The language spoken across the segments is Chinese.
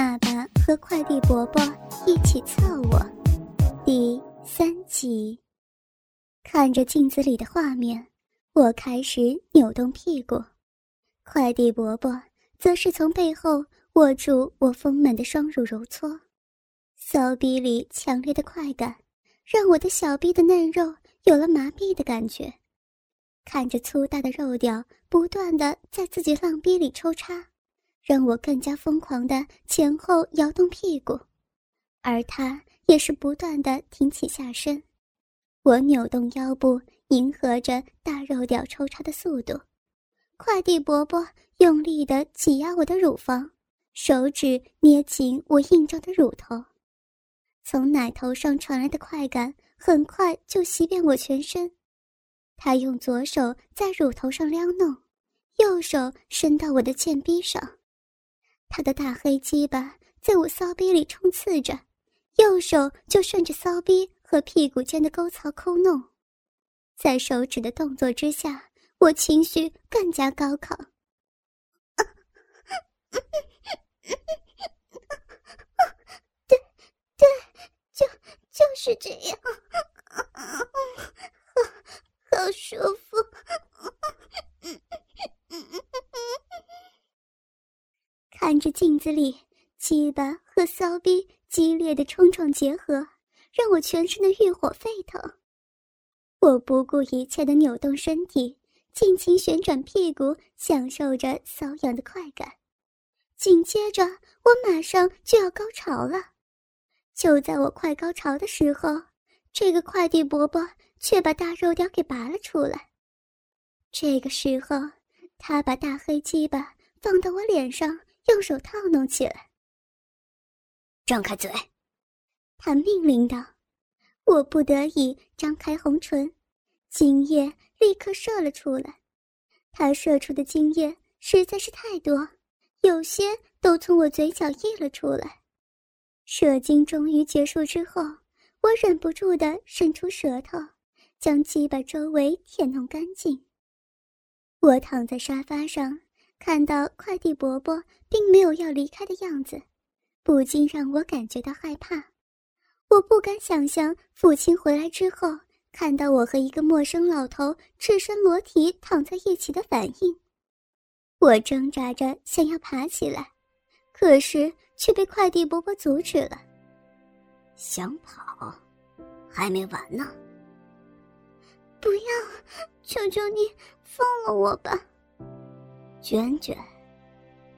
爸爸和快递伯伯一起测我，第三集。看着镜子里的画面，我开始扭动屁股，快递伯伯则是从背后握住我丰满的双乳揉搓，骚逼里强烈的快感，让我的小逼的嫩肉有了麻痹的感觉。看着粗大的肉屌不断的在自己浪逼里抽插。让我更加疯狂的前后摇动屁股，而他也是不断的挺起下身。我扭动腰部，迎合着大肉屌抽插的速度。快递伯伯用力的挤压我的乳房，手指捏紧我硬胀的乳头。从奶头上传来的快感很快就袭遍我全身。他用左手在乳头上撩弄，右手伸到我的贱逼上。他的大黑鸡巴在我骚逼里冲刺着，右手就顺着骚逼和屁股间的沟槽抠弄，在手指的动作之下，我情绪更加高亢 对，就就是这样，好，好舒服。看着镜子里鸡巴和骚逼激烈的冲撞结合，让我全身的欲火沸腾。我不顾一切的扭动身体，尽情旋转屁股，享受着瘙痒的快感。紧接着，我马上就要高潮了。就在我快高潮的时候，这个快递伯伯却把大肉雕给拔了出来。这个时候，他把大黑鸡巴放到我脸上。用手套弄起来。张开嘴，他命令道：“我不得已张开红唇，精液立刻射了出来。他射出的精液实在是太多，有些都从我嘴角溢了出来。射精终于结束之后，我忍不住的伸出舌头，将鸡巴周围舔弄干净。我躺在沙发上。”看到快递伯伯并没有要离开的样子，不禁让我感觉到害怕。我不敢想象父亲回来之后看到我和一个陌生老头赤身裸体躺在一起的反应。我挣扎着想要爬起来，可是却被快递伯伯阻止了。想跑，还没完呢！不要，求求你放了我吧！娟娟，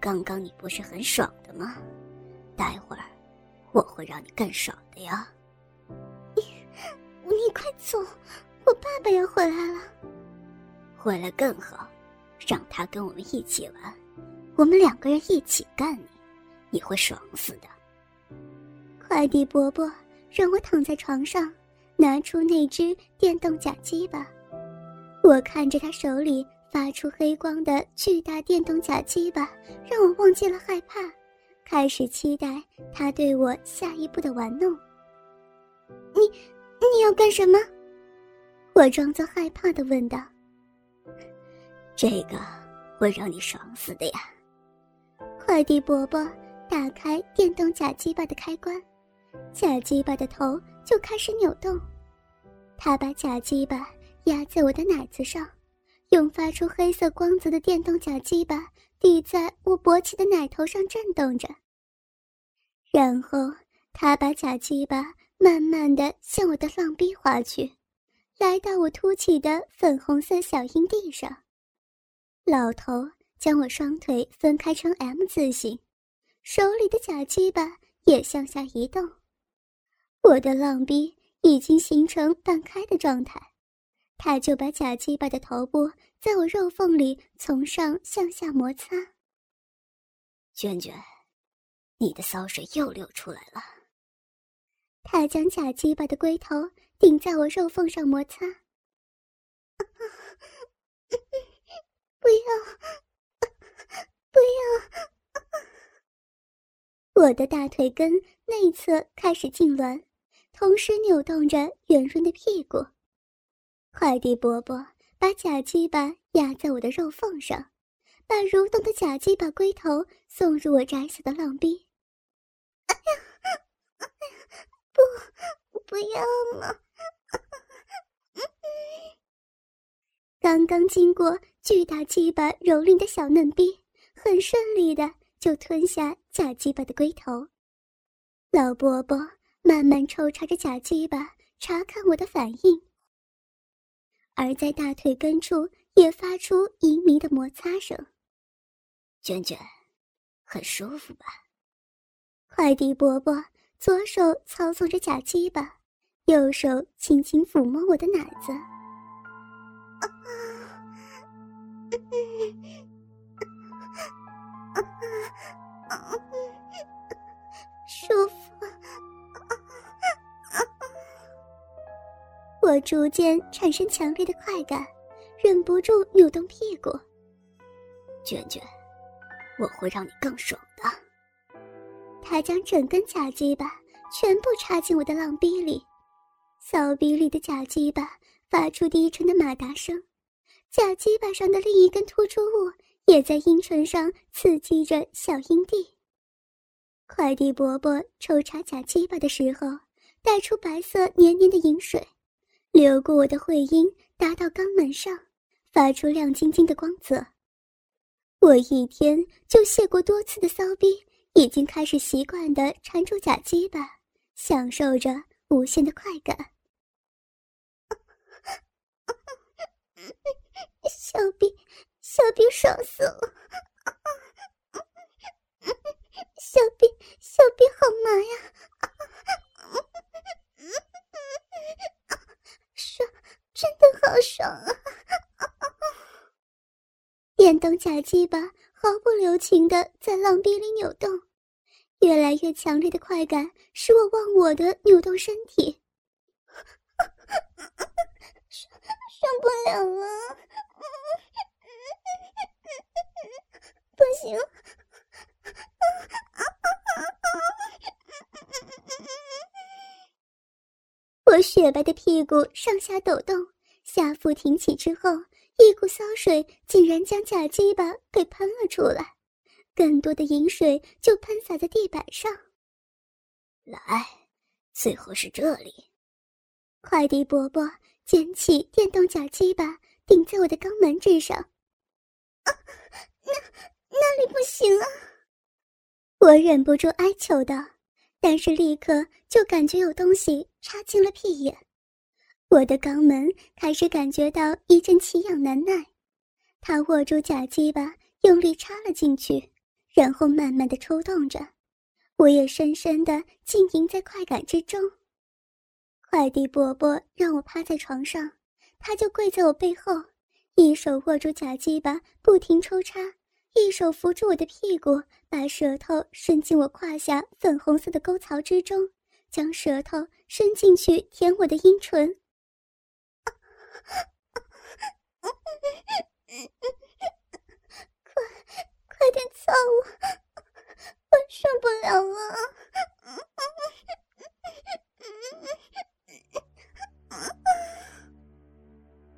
刚刚你不是很爽的吗？待会儿我会让你更爽的呀！你，你快走，我爸爸要回来了。回来更好，让他跟我们一起玩，我们两个人一起干你，你会爽死的。快递伯伯让我躺在床上，拿出那只电动假鸡吧，我看着他手里。发出黑光的巨大电动假鸡巴，让我忘记了害怕，开始期待他对我下一步的玩弄。你，你要干什么？我装作害怕的问道。这个会让你爽死的呀！快递伯伯打开电动假鸡巴的开关，假鸡巴的头就开始扭动，他把假鸡巴压在我的奶子上。用发出黑色光泽的电动假鸡巴抵在我勃起的奶头上震动着，然后他把假鸡巴慢慢的向我的浪逼滑去，来到我凸起的粉红色小阴蒂上。老头将我双腿分开成 M 字形，手里的假鸡巴也向下移动，我的浪逼已经形成半开的状态。他就把假鸡巴的头部在我肉缝里从上向下摩擦。娟娟，你的骚水又流出来了。他将假鸡巴的龟头顶在我肉缝上摩擦。不要，不要！我的大腿根内侧开始痉挛，同时扭动着圆润的屁股。快递伯伯把假鸡巴压在我的肉缝上把蠕动的假鸡巴龟头送入我窄小的浪逼。不不要嘛刚刚经过巨大鸡巴蹂躏的小嫩逼很顺利的就吞下假鸡巴的龟头。老伯伯慢慢抽查着假鸡巴查看我的反应而在大腿根处也发出淫靡的摩擦声。卷卷，很舒服吧？快递伯伯左手操纵着假鸡巴，右手轻轻抚摸我的奶子。舒服，我逐渐产生强烈的快感，忍不住扭动屁股。卷卷，我会让你更爽的。他将整根假鸡巴全部插进我的浪逼里，骚逼里的假鸡巴发出低沉的马达声。假鸡巴上的另一根突出物也在阴唇上刺激着小阴蒂。快递伯伯抽查假鸡巴的时候，带出白色黏黏的饮水，流过我的会阴，打到肛门上，发出亮晶晶的光泽。我一天就泄过多次的骚逼，已经开始习惯的缠住假鸡巴，享受着无限的快感。小逼，小逼爽死了！小逼，小逼好麻呀！爽，真的好爽啊！电动假鸡巴毫不留情的在浪逼里扭动，越来越强烈的快感使我忘我的扭动身体，受受不了了！不行！我雪白的屁股上下抖动，下腹挺起之后，一股骚水竟然将假鸡巴给喷了出来，更多的饮水就喷洒在地板上。来，最后是这里。快递伯伯捡起电动假鸡巴，顶在我的肛门之上。啊，那那里不行啊！我忍不住哀求道，但是立刻就感觉有东西插进了屁眼，我的肛门开始感觉到一阵奇痒难耐。他握住假鸡巴，用力插了进去，然后慢慢的抽动着，我也深深的浸淫在快感之中。快递伯伯让我趴在床上，他就跪在我背后，一手握住假鸡巴，不停抽插。一手扶住我的屁股，把舌头伸进我胯下粉红色的沟槽之中，将舌头伸进去舔我的阴唇。快，快点操我！我受不了了！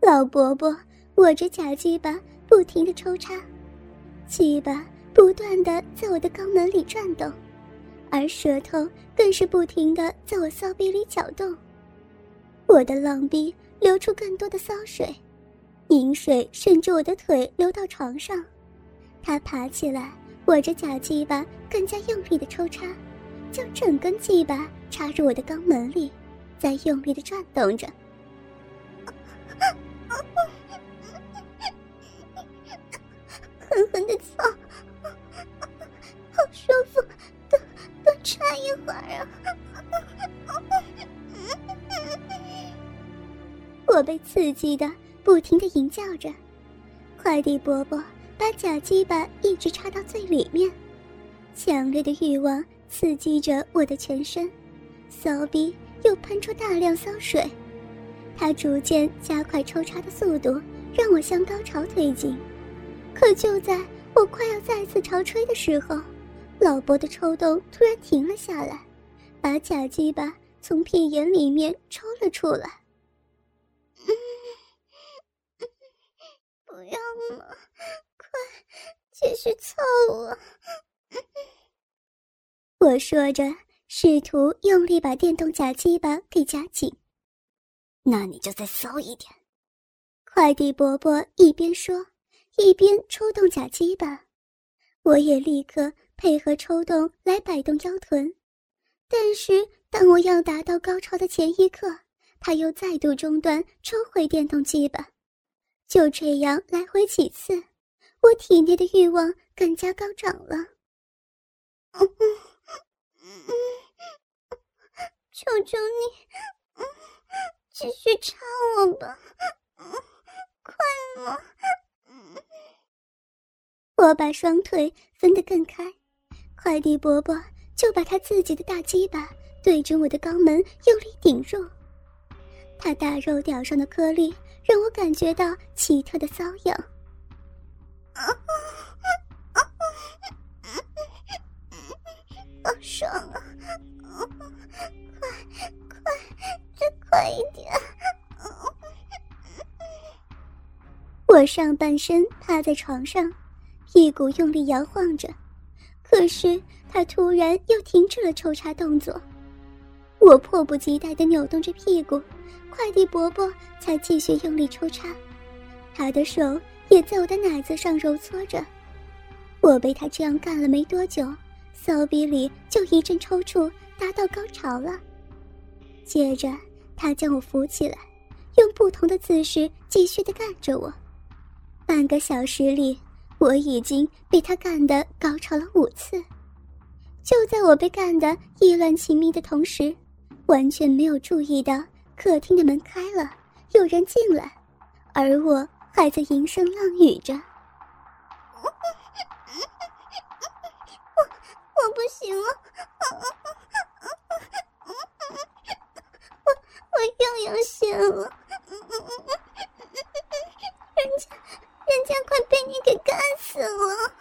老伯伯握着假鸡巴，不停的抽插。鸡巴不断的在我的肛门里转动，而舌头更是不停的在我骚逼里搅动。我的浪逼流出更多的骚水，饮水顺着我的腿流到床上。他爬起来，握着假鸡巴，更加用力的抽插，将整根鸡巴插入我的肛门里，在用力的转动着。狠狠的操，好舒服，多多插一会儿啊！我被刺激的不停的吟叫着，快递伯伯把假鸡巴一直插到最里面，强烈的欲望刺激着我的全身，骚逼又喷出大量骚水，他逐渐加快抽插的速度，让我向高潮推进。可就在我快要再次潮吹的时候，老伯的抽动突然停了下来，把假鸡巴从屁眼里面抽了出来。不要了，快继续操我！我说着，试图用力把电动假鸡巴给夹紧。那你就再骚一点。快递伯伯一边说，一边抽动假鸡巴，我也立刻配合抽动来摆动腰臀。但是当我要达到高潮的前一刻，他又再度中断，抽回电动鸡巴。就这样来回几次，我体内的欲望更加高涨了。求求你，继续插我吧，快了？我把双腿分得更开，快递伯伯就把他自己的大鸡巴对准我的肛门用力顶入，他大肉屌上的颗粒。让我感觉到奇特的瘙痒，好爽啊！快快，再快一点！我上半身趴在床上，屁股用力摇晃着，可是他突然又停止了抽插动作。我迫不及待地扭动着屁股。快递伯伯才继续用力抽插，他的手也在我的奶子上揉搓着。我被他这样干了没多久，骚逼里就一阵抽搐，达到高潮了。接着，他将我扶起来，用不同的姿势继续的干着我。半个小时里，我已经被他干的高潮了五次。就在我被干的意乱情迷的同时，完全没有注意到。客厅的门开了，有人进来，而我还在吟声浪语着。我我不行了，我我又要醒了，人家家快被你给干死了。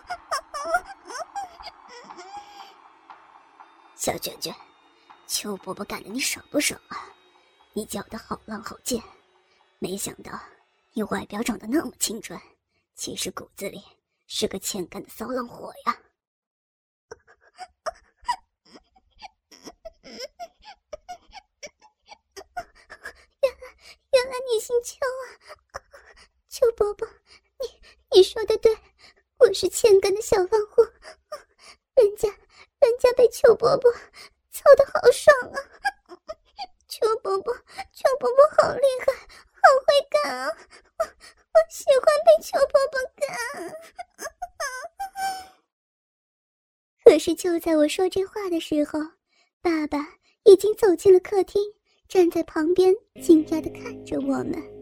小卷卷，邱伯伯干的你爽不爽啊？你叫的好浪好贱，没想到你外表长得那么清纯，其实骨子里是个欠干的骚浪货呀！原来原来你姓邱啊，邱伯伯，你说的对，我是欠干的小浪货，人家人家被邱伯伯操的好爽啊！邱伯伯，邱伯伯好厉害，好会干啊！我我喜欢被邱伯伯干。可是就在我说这话的时候，爸爸已经走进了客厅，站在旁边，惊讶的看着我们。